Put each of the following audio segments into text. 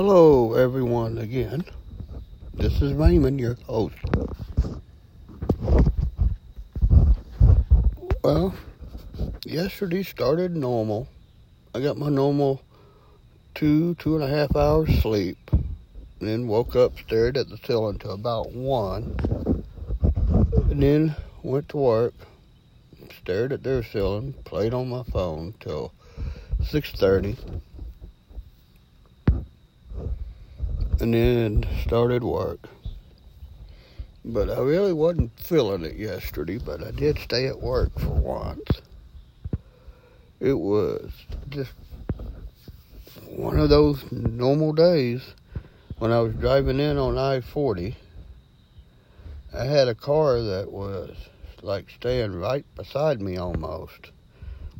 Hello, everyone, again. This is Raymond, your host. Well, yesterday started normal. I got my normal two, two and a half hours sleep. Then woke up, stared at the ceiling till about one. And then went to work, stared at their ceiling, played on my phone till 6.30 and then started work. But I really wasn't feeling it yesterday, but I did stay at work for once. It was just one of those normal days when I was driving in on I 40. I had a car that was like staying right beside me almost.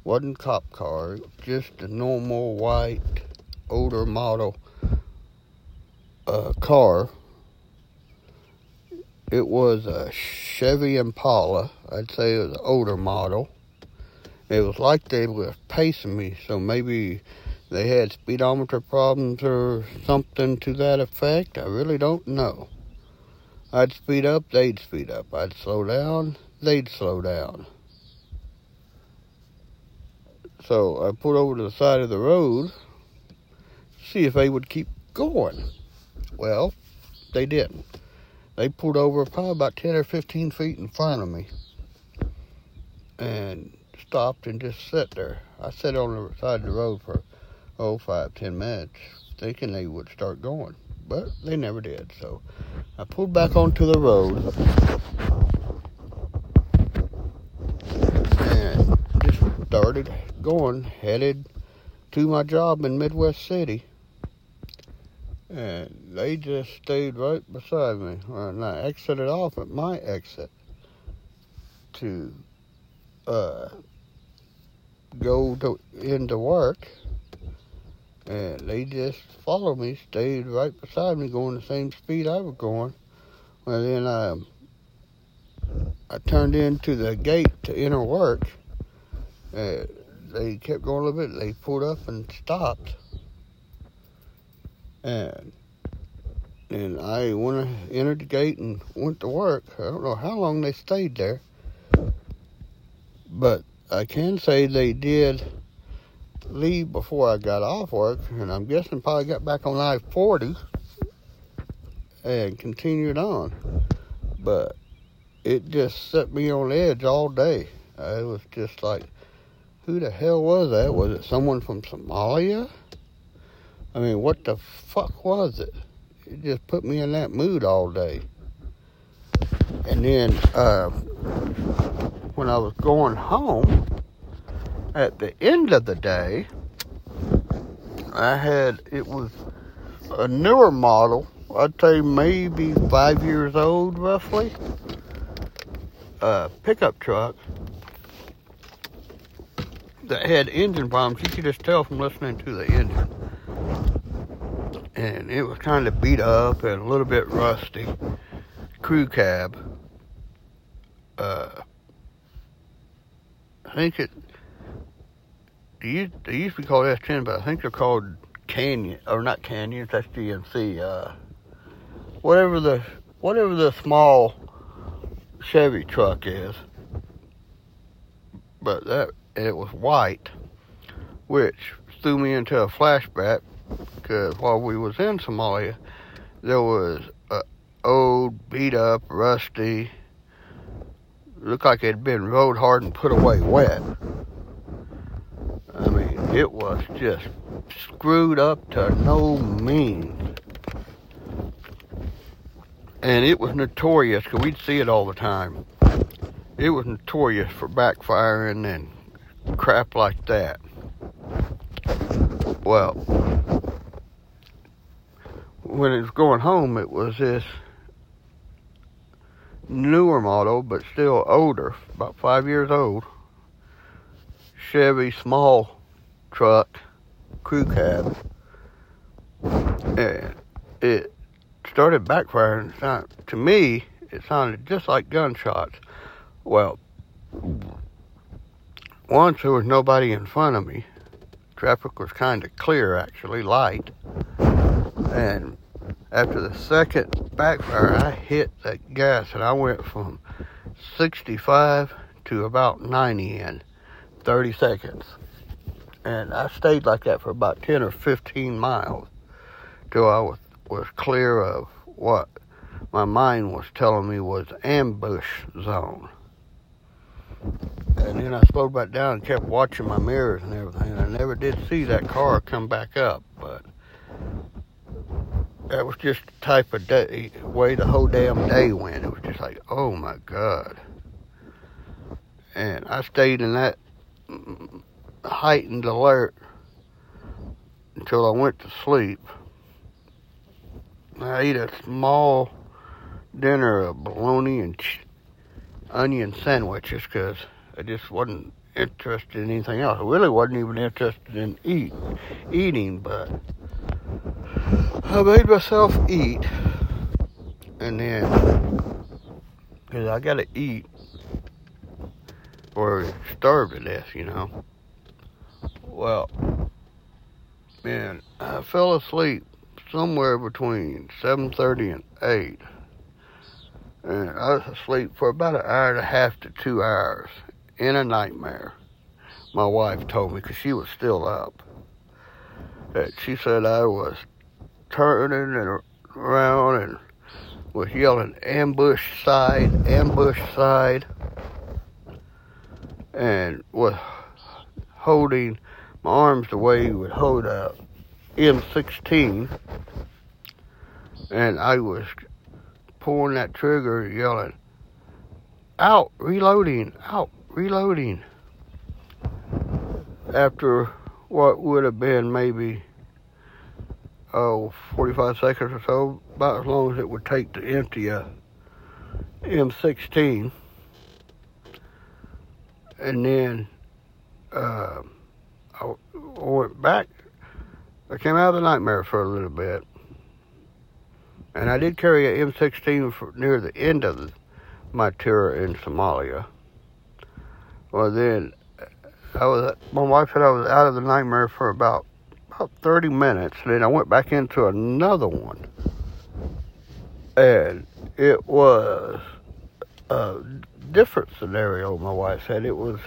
Wasn't cop car, just a normal white older model uh, car. It was a Chevy Impala. I'd say it was an older model. It was like they were pacing me, so maybe they had speedometer problems or something to that effect. I really don't know. I'd speed up, they'd speed up. I'd slow down, they'd slow down. So I pulled over to the side of the road, see if they would keep going. Well, they didn't. They pulled over probably about 10 or 15 feet in front of me and stopped and just sat there. I sat on the side of the road for, oh, five, ten minutes, thinking they would start going. But they never did. So I pulled back onto the road and just started going, headed to my job in Midwest City and they just stayed right beside me. And I exited off at my exit to uh, go to, into work, and they just followed me, stayed right beside me, going the same speed I was going. Well, then I, I turned into the gate to enter work. They kept going a little bit. They pulled up and stopped and and I went entered the gate and went to work. I don't know how long they stayed there, but I can say they did leave before I got off work, and I'm guessing probably got back on I-40 and continued on. But it just set me on edge all day. I was just like, who the hell was that? Was it someone from Somalia? I mean, what the fuck was it? It just put me in that mood all day. And then uh, when I was going home, at the end of the day, I had, it was a newer model. I'd say maybe five years old, roughly. A pickup truck that had engine problems. You could just tell from listening to the engine and it was kind of beat up and a little bit rusty. Crew cab. Uh, I think it. They used, they used to be called S10, but I think they're called Canyon or not Canyons. That's GMC. Uh, whatever the whatever the small Chevy truck is, but that it was white, which threw me into a flashback because while we was in Somalia, there was a old, beat up, rusty, looked like it had been rode hard and put away wet. I mean, it was just screwed up to no means. And it was notorious because we'd see it all the time. It was notorious for backfiring and crap like that. Well, when it was going home, it was this newer model, but still older, about five years old. Chevy small truck, crew cab. And it started backfiring. To me, it sounded just like gunshots. Well, once there was nobody in front of me. Traffic was kind of clear, actually, light And after the second backfire, I hit that gas and I went from 65 to about 90 in 30 seconds. And I stayed like that for about 10 or 15 miles till I was, was clear of what my mind was telling me was ambush zone. And then I slowed back down and kept watching my mirrors and everything. I never did see that car come back up, but that was just the type of day, way the whole damn day went. It was just like, oh my God. And I stayed in that heightened alert until I went to sleep. I ate a small dinner of bologna and onion sandwiches because I just wasn't interested in anything else. I really wasn't even interested in eat, eating, but I made myself eat, and then because I gotta eat or starve to death, you know. Well, man, I fell asleep somewhere between 7:30 and 8. And I was asleep for about an hour and a half to two hours in a nightmare. My wife told me because she was still up. That she said I was turning and around and was yelling ambush side, ambush side, and was holding my arms the way you would hold a M16, and I was pulling that trigger, yelling, "Out, reloading, out, reloading." After what would have been maybe oh 45 seconds or so, about as long as it would take to empty a M16, and then uh, I went back I came out of the nightmare for a little bit. And I did carry an M16 for near the end of my tour in Somalia. Well, then I was. My wife said I was out of the nightmare for about about 30 minutes. And then I went back into another one, and it was a different scenario. My wife said it was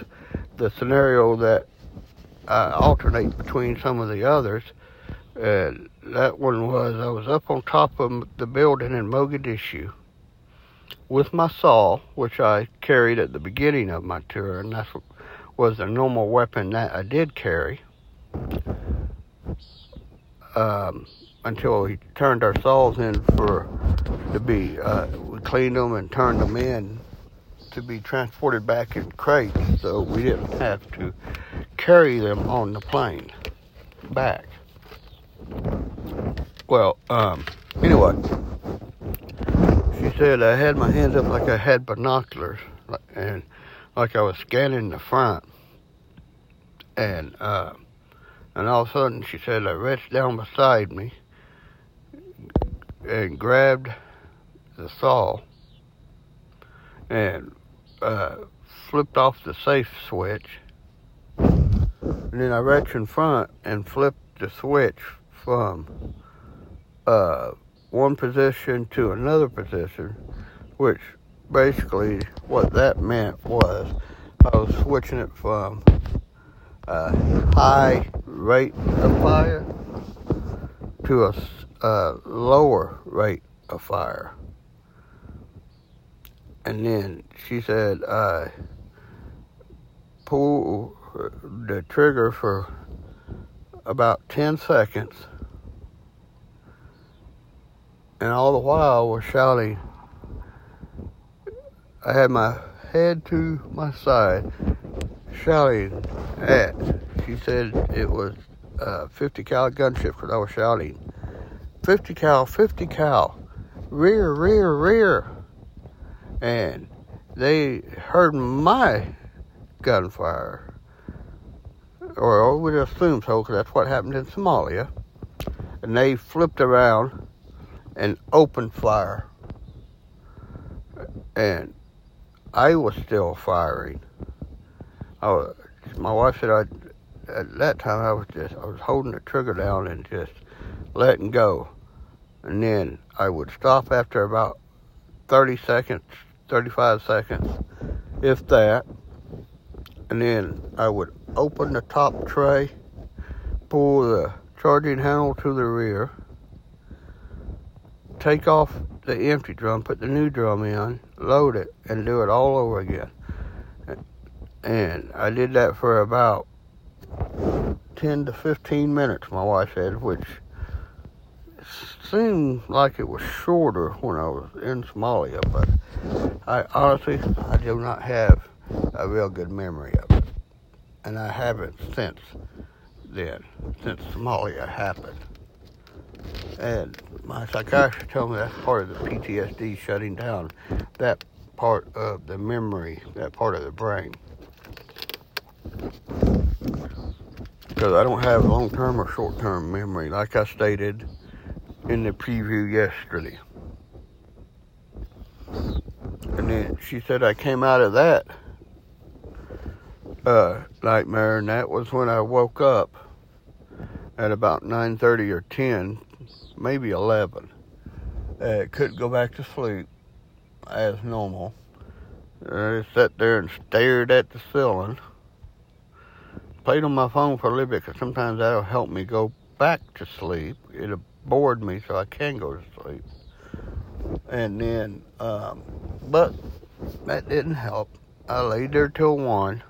the scenario that I alternate between some of the others and that one was I was up on top of the building in Mogadishu with my saw, which I carried at the beginning of my tour, and that was the normal weapon that I did carry. Um, until we turned our saws in for to be, uh, we cleaned them and turned them in to be transported back in crates, so we didn't have to carry them on the plane back. Well, um, anyway, she said I had my hands up like I had binoculars and like I was scanning the front. And, uh, and all of a sudden she said I reached down beside me and grabbed the saw and uh, flipped off the safe switch. And then I reached in front and flipped the switch from uh, one position to another position, which basically what that meant was I was switching it from a high rate of fire to a, a uh, lower rate of fire. And then she said, I pull the trigger for about 10 seconds and all the while was shouting. I had my head to my side, shouting at. She said it was a 50 cal gunship because I was shouting, 50 cal, 50 cal, rear, rear, rear. And they heard my gunfire, or I would assume so because that's what happened in Somalia. And they flipped around and opened fire. And I was still firing. I was, my wife said I, at that time I was just I was holding the trigger down and just letting go. and then I would stop after about 30 seconds, 35 seconds, if that, and then I would open the top tray, pull the charging handle to the rear, take off the empty drum, put the new drum in, load it, and do it all over again. And I did that for about 10 to 15 minutes, my wife said, which seemed like it was shorter when I was in Somalia, but I honestly, I do not have a real good memory of it. And I haven't since then, since Somalia happened. And my psychiatrist told me that's part of the PTSD shutting down that part of the memory, that part of the brain. Because I don't have long term or short term memory, like I stated in the preview yesterday. And then she said I came out of that uh, nightmare, and that was when I woke up at about 9:30 or 10, maybe 11. Uh, couldn't go back to sleep as normal. I sat there and stared at the ceiling. Played on my phone for a little bit because sometimes that'll help me go back to sleep. It'll bored me so I can go to sleep. And then, um, but that didn't help. I laid there till one,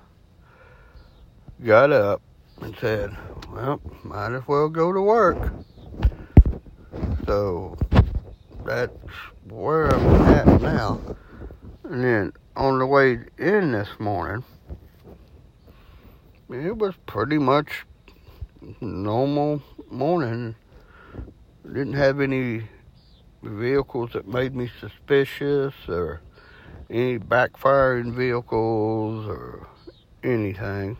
got up, and said, well, might as well go to work. So that's where I'm at now. And then on the way in this morning, it was pretty much normal morning didn't have any vehicles that made me suspicious or any backfiring vehicles or anything.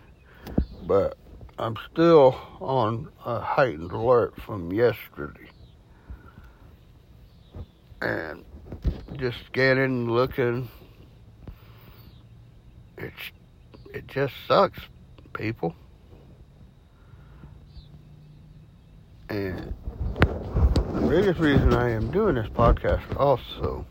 But I'm still on a heightened alert from yesterday. And just scanning, looking, it's it just sucks, people. And the biggest reason I am doing this podcast also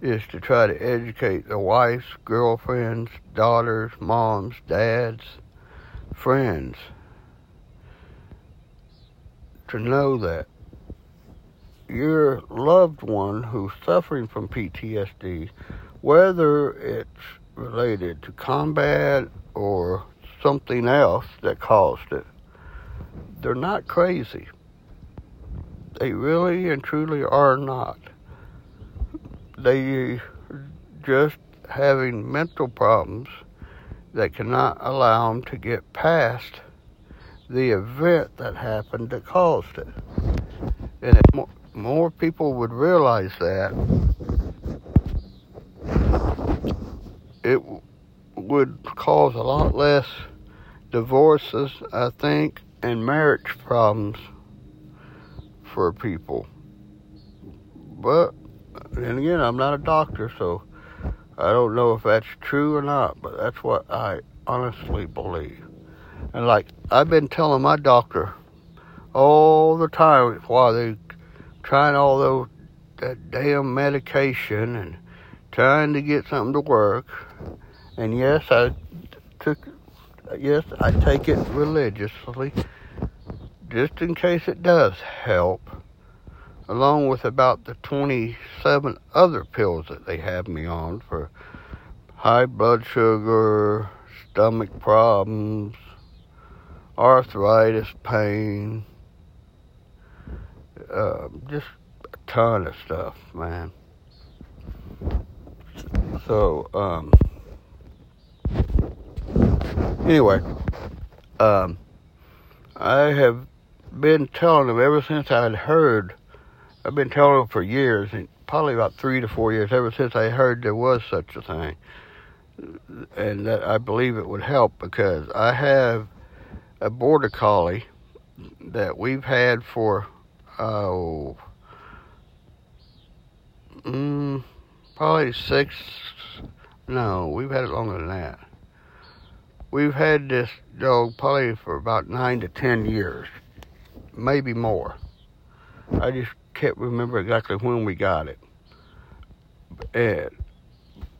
is to try to educate the wives, girlfriends, daughters, moms, dads, friends to know that your loved one who's suffering from PTSD, whether it's related to combat or something else that caused it, they're not crazy. They really and truly are not. They just having mental problems that cannot allow them to get past the event that happened that caused it. And if more, more people would realize that, it would cause a lot less divorces, I think, and marriage problems for people. But then again, I'm not a doctor, so I don't know if that's true or not, but that's what I honestly believe. And like I've been telling my doctor all the time why they trying all those that damn medication and trying to get something to work. And yes, I took yes, I take it religiously just in case it does help, along with about the 27 other pills that they have me on for high blood sugar, stomach problems, arthritis pain, uh, just a ton of stuff, man. So, um, anyway, um, I have been telling them ever since I'd heard. I've been telling them for years, and probably about three to four years, ever since I heard there was such a thing, and that I believe it would help because I have a border collie that we've had for oh, mm, probably six. No, we've had it longer than that. We've had this dog probably for about nine to ten years maybe more. I just can't remember exactly when we got it. And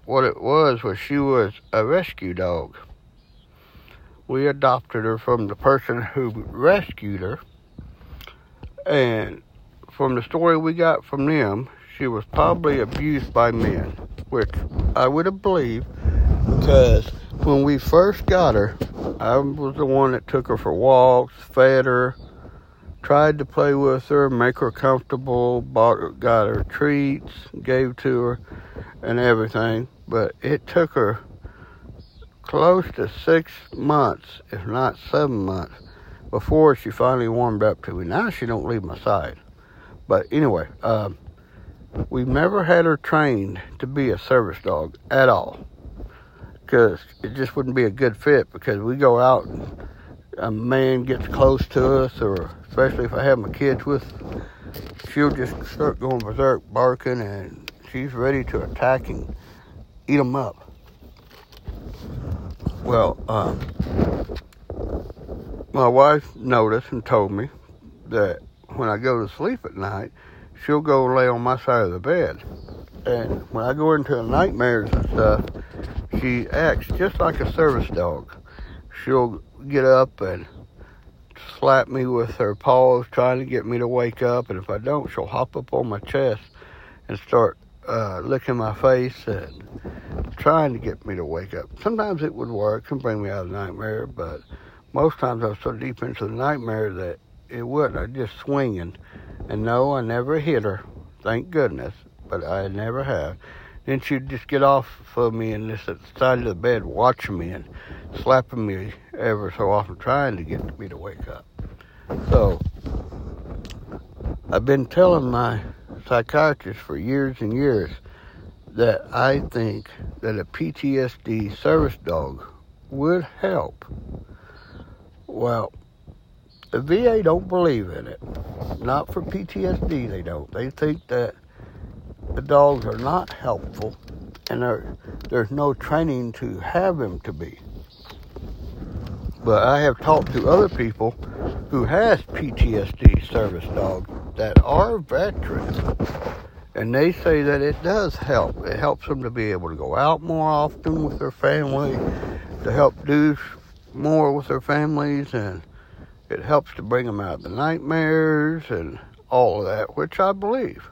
what it was was she was a rescue dog. We adopted her from the person who rescued her. And from the story we got from them, she was probably abused by men, which I would have believed because when we first got her, I was the one that took her for walks, fed her, tried to play with her, make her comfortable, bought her, got her treats, gave to her, and everything. But it took her close to six months, if not seven months, before she finally warmed up to me. Now she don't leave my side. But anyway, um, we've never had her trained to be a service dog at all because it just wouldn't be a good fit because we go out and a man gets close to us or especially if I have my kids with she'll just start going berserk barking and she's ready to attack and eat them up well um, my wife noticed and told me that when I go to sleep at night she'll go lay on my side of the bed and when I go into nightmares and stuff, she acts just like a service dog. She'll get up and slap me with her paws, trying to get me to wake up. And if I don't, she'll hop up on my chest and start uh, licking my face and trying to get me to wake up. Sometimes it would work and bring me out of nightmare, but most times I was so deep into the nightmare that it wouldn't. I just swinging. And no, I never hit her. Thank goodness but I never have. Then she'd just get off of me and just at the side of the bed watching me and slapping me ever so often, trying to get me to wake up. So I've been telling my psychiatrist for years and years that I think that a PTSD service dog would help. Well, the VA don't believe in it. Not for PTSD, they don't. They think that the dogs are not helpful and there's no training to have them to be. But I have talked to other people who has PTSD service dogs that are veterans and they say that it does help. It helps them to be able to go out more often with their family, to help do more with their families, and it helps to bring them out of the nightmares and all of that, which I believe.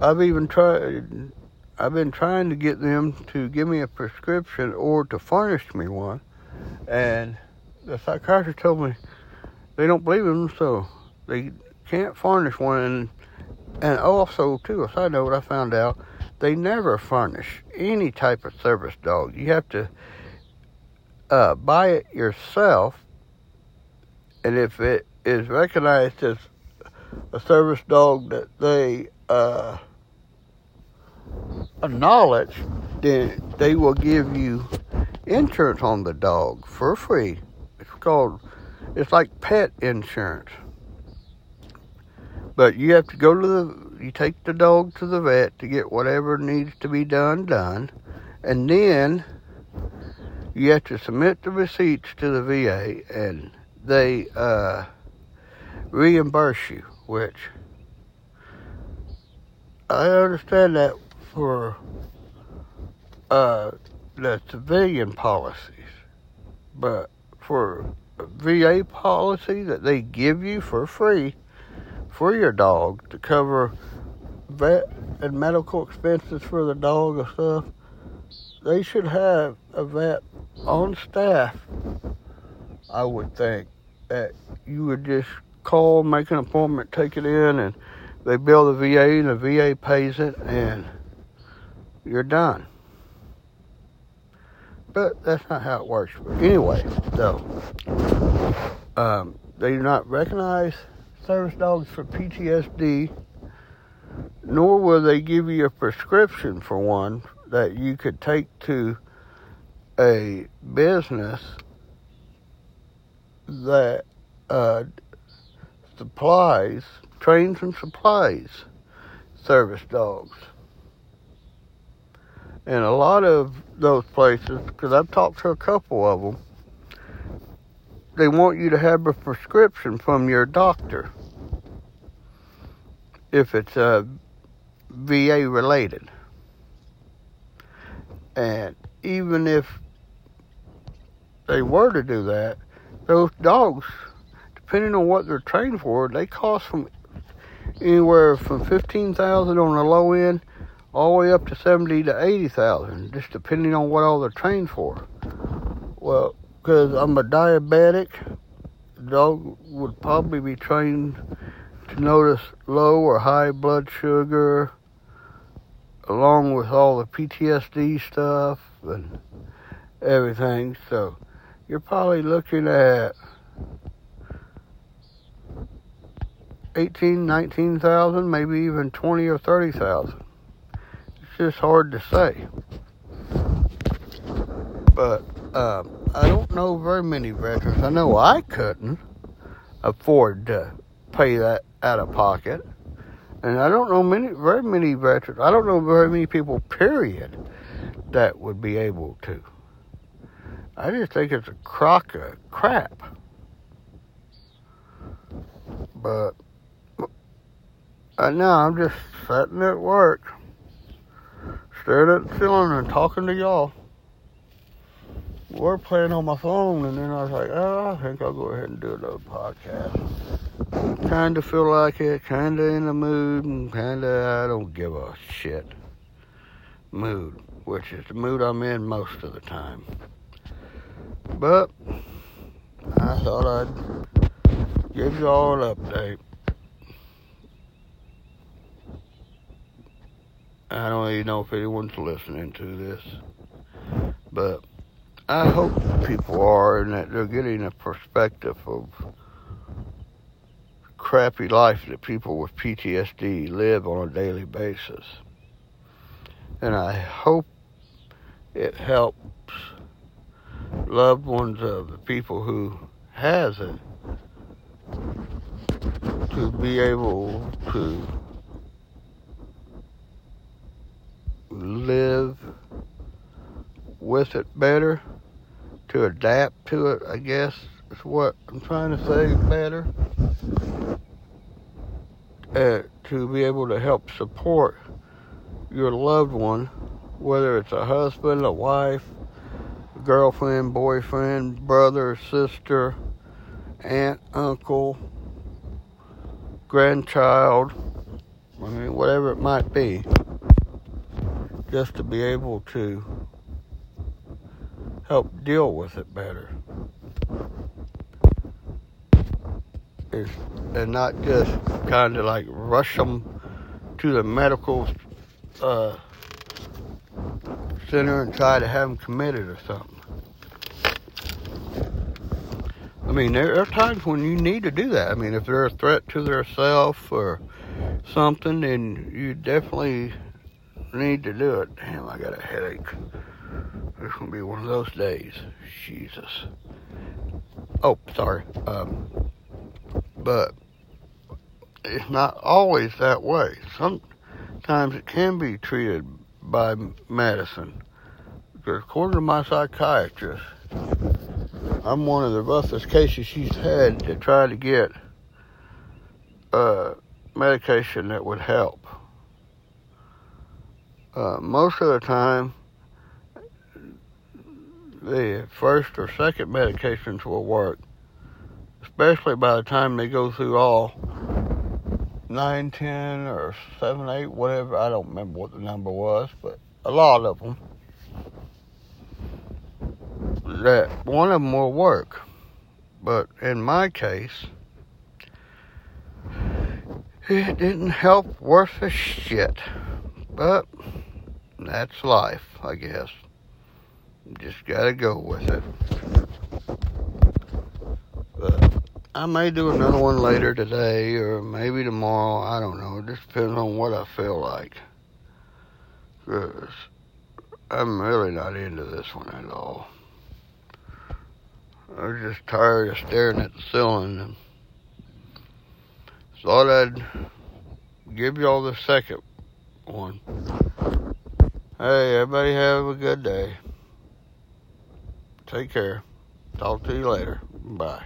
I've even tried. I've been trying to get them to give me a prescription or to furnish me one, and the psychiatrist told me they don't believe them, so they can't furnish one. And, and also, too, a side note, I found out they never furnish any type of service dog. You have to uh, buy it yourself, and if it is recognized as a service dog that they uh, knowledge, then they will give you insurance on the dog for free. It's called, it's like pet insurance. But you have to go to the, you take the dog to the vet to get whatever needs to be done, done. And then you have to submit the receipts to the VA and they uh, reimburse you, which I understand that for uh, the civilian policies, but for VA policy that they give you for free for your dog to cover vet and medical expenses for the dog and stuff, they should have a vet on staff. I would think that you would just call, make an appointment, take it in, and they bill the VA and the VA pays it and you're done. But that's not how it works. But anyway, so um, they do not recognize service dogs for PTSD, nor will they give you a prescription for one that you could take to a business that uh, supplies trains and supplies service dogs. And a lot of those places, because I've talked to a couple of them, they want you to have a prescription from your doctor. if it's uh, VA related. And even if they were to do that, those dogs, depending on what they're trained for, they cost from anywhere from fifteen thousand on the low end, all the way up to seventy to eighty thousand, just depending on what all they're trained for. Well, because I'm a diabetic, the dog would probably be trained to notice low or high blood sugar, along with all the PTSD stuff and everything. So you're probably looking at 18, 19,000, maybe even 20 or 30,000. It's just hard to say. But um, I don't know very many veterans. I know I couldn't afford to pay that out of pocket. And I don't know many, very many veterans. I don't know very many people, period, that would be able to. I just think it's a crock of crap. But uh, right now I'm just sitting at work, staring at the ceiling and talking to y'all. We're playing on my phone, and then I was like, oh, I think I'll go ahead and do another podcast. Kind of feel like it, kind of in the mood, and kind of I don't give a shit mood, which is the mood I'm in most of the time. But I thought I'd give y'all an update. I don't even know if anyone's listening to this, but I hope people are and that they're getting a perspective of crappy life that people with PTSD live on a daily basis. And I hope it helps loved ones of the people who has it to be able to live with it better, to adapt to it, I guess is what I'm trying to say better. Uh, to be able to help support your loved one, whether it's a husband, a wife, girlfriend, boyfriend, brother, sister, aunt, uncle, grandchild, I mean, whatever it might be, just to be able to help deal with it better. It's, and not just kind of like rush them to the medical uh, center and try to have them committed or something. I mean, there are times when you need to do that. I mean, if they're a threat to their self or something, then you definitely need to do it. Damn, I got a headache. It's gonna be one of those days. Jesus. Oh, sorry. Um, but it's not always that way. Sometimes it can be treated by medicine. Because according to my psychiatrist, I'm one of the roughest cases she's had to try to get uh, medication that would help. Uh, most of the time, the first or second medications will work, especially by the time they go through all 9, 10, or 7, 8, whatever. I don't remember what the number was, but a lot of them that one of them will work. But in my case, it didn't help worth a shit. But that's life, I guess. Just gotta go with it. But I may do another one later today or maybe tomorrow. I don't know. It just depends on what I feel like. Because I'm really not into this one at all. I was just tired of staring at the ceiling thought I'd give y'all the second one. Hey, everybody have a good day. Take care. Talk to you later. Bye.